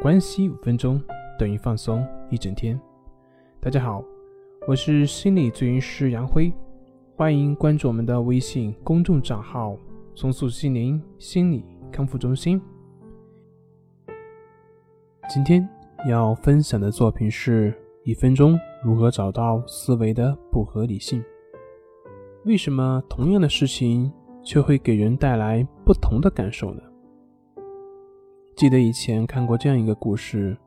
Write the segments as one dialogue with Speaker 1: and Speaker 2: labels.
Speaker 1: 关系五分钟等于放松一整天。大家好，我是心理咨询师杨辉，欢迎关注我们的微信公众账号“松塑心灵心理康复中心”。今天要分享的作品是一分钟如何找到思维的不合理性。为什么同样的事情却会给人带来不同的感受呢？记得以前看过这样一个故事，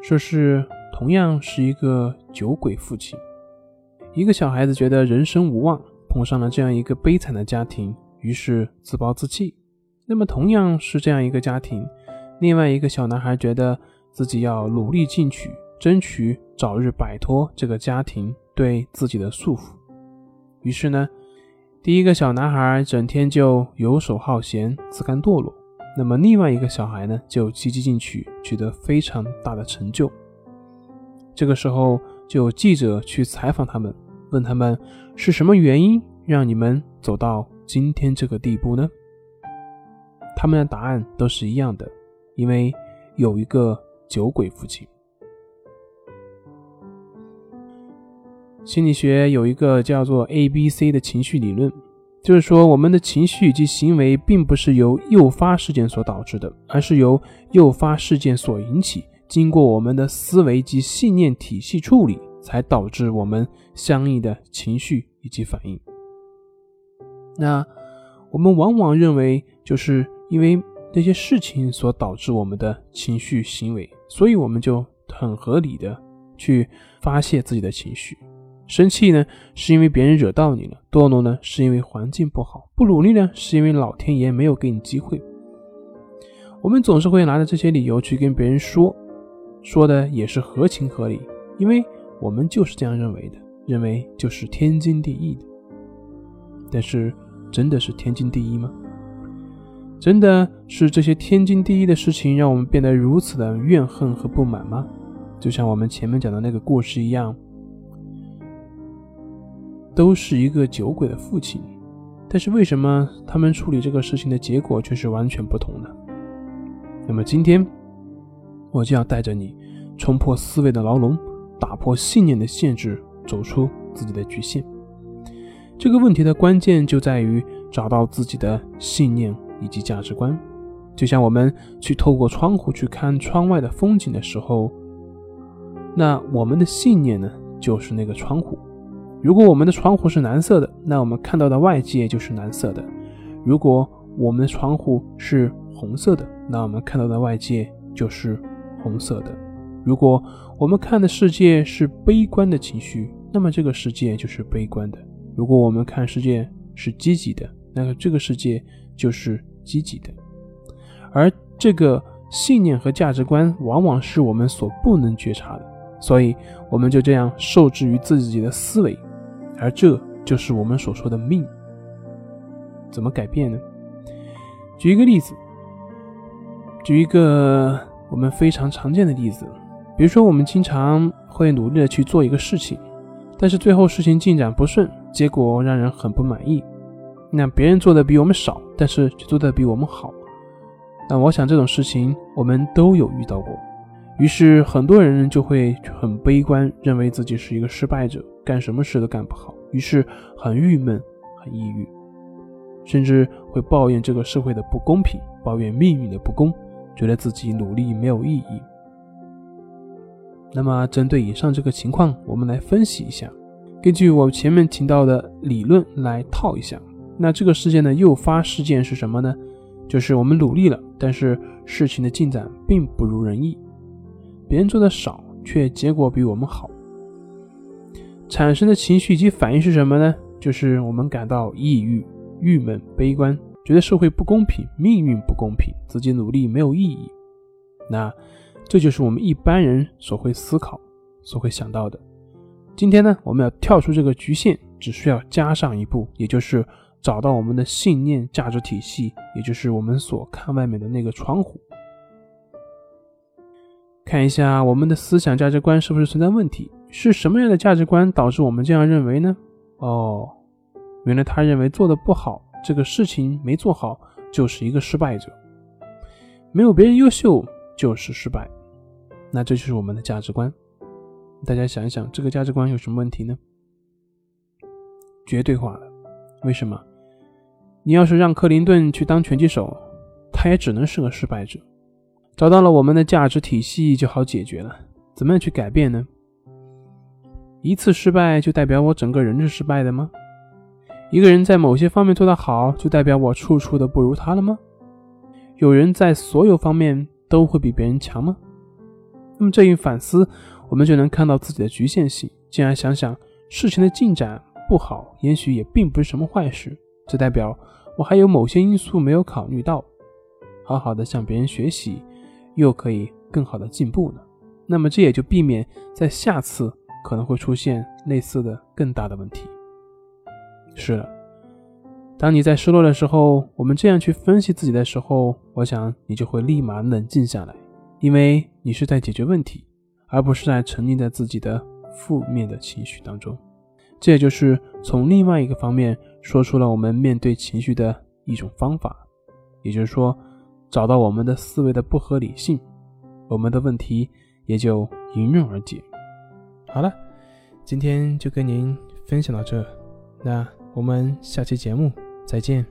Speaker 1: 说是同样是一个酒鬼父亲，一个小孩子觉得人生无望，碰上了这样一个悲惨的家庭，于是自暴自弃。那么同样是这样一个家庭，另外一个小男孩觉得自己要努力进取，争取早日摆脱这个家庭对自己的束缚。于是呢，第一个小男孩整天就游手好闲、自甘堕落；那么另外一个小孩呢，就积极进取，取得非常大的成就。这个时候，就有记者去采访他们，问他们是什么原因让你们走到今天这个地步呢？他们的答案都是一样的，因为有一个酒鬼父亲。心理学有一个叫做 A B C 的情绪理论，就是说我们的情绪以及行为并不是由诱发事件所导致的，而是由诱发事件所引起，经过我们的思维及信念体系处理，才导致我们相应的情绪以及反应。那我们往往认为，就是因为那些事情所导致我们的情绪行为，所以我们就很合理的去发泄自己的情绪。生气呢，是因为别人惹到你了；堕落呢，是因为环境不好；不努力呢，是因为老天爷没有给你机会。我们总是会拿着这些理由去跟别人说，说的也是合情合理，因为我们就是这样认为的，认为就是天经地义的。但是，真的是天经地义吗？真的是这些天经地义的事情让我们变得如此的怨恨和不满吗？就像我们前面讲的那个故事一样。都是一个酒鬼的父亲，但是为什么他们处理这个事情的结果却是完全不同的？那么今天，我就要带着你冲破思维的牢笼，打破信念的限制，走出自己的局限。这个问题的关键就在于找到自己的信念以及价值观。就像我们去透过窗户去看窗外的风景的时候，那我们的信念呢，就是那个窗户。如果我们的窗户是蓝色的，那我们看到的外界就是蓝色的；如果我们的窗户是红色的，那我们看到的外界就是红色的。如果我们看的世界是悲观的情绪，那么这个世界就是悲观的；如果我们看世界是积极的，那么这个世界就是积极的。而这个信念和价值观，往往是我们所不能觉察的，所以我们就这样受制于自己的思维。而这就是我们所说的命。怎么改变呢？举一个例子，举一个我们非常常见的例子，比如说我们经常会努力的去做一个事情，但是最后事情进展不顺，结果让人很不满意。那别人做的比我们少，但是却做的比我们好。那我想这种事情我们都有遇到过。于是很多人就会很悲观，认为自己是一个失败者，干什么事都干不好，于是很郁闷、很抑郁，甚至会抱怨这个社会的不公平，抱怨命运的不公，觉得自己努力没有意义。那么，针对以上这个情况，我们来分析一下，根据我前面提到的理论来套一下。那这个事件的诱发事件是什么呢？就是我们努力了，但是事情的进展并不如人意。别人做的少，却结果比我们好，产生的情绪及反应是什么呢？就是我们感到抑郁、郁闷、悲观，觉得社会不公平，命运不公平，自己努力没有意义。那这就是我们一般人所会思考、所会想到的。今天呢，我们要跳出这个局限，只需要加上一步，也就是找到我们的信念价值体系，也就是我们所看外面的那个窗户。看一下我们的思想价值观是不是存在问题？是什么样的价值观导致我们这样认为呢？哦，原来他认为做的不好，这个事情没做好就是一个失败者，没有别人优秀就是失败。那这就是我们的价值观。大家想一想，这个价值观有什么问题呢？绝对化了。为什么？你要是让克林顿去当拳击手，他也只能是个失败者。找到了我们的价值体系就好解决了。怎么样去改变呢？一次失败就代表我整个人是失败的吗？一个人在某些方面做得好，就代表我处处的不如他了吗？有人在所有方面都会比别人强吗？那么这一反思，我们就能看到自己的局限性。进而想想事情的进展不好，也许也并不是什么坏事，这代表我还有某些因素没有考虑到，好好的向别人学习，又可以更好的进步呢。那么这也就避免在下次可能会出现类似的更大的问题。是的，当你在失落的时候，我们这样去分析自己的时候，我想你就会立马冷静下来，因为你是在解决问题，而不是在沉溺在自己的负面的情绪当中。这也就是从另外一个方面说出了我们面对情绪的一种方法，也就是说，找到我们的思维的不合理性，我们的问题也就迎刃而解。好了，今天就跟您分享到这，那。我们下期节目再见。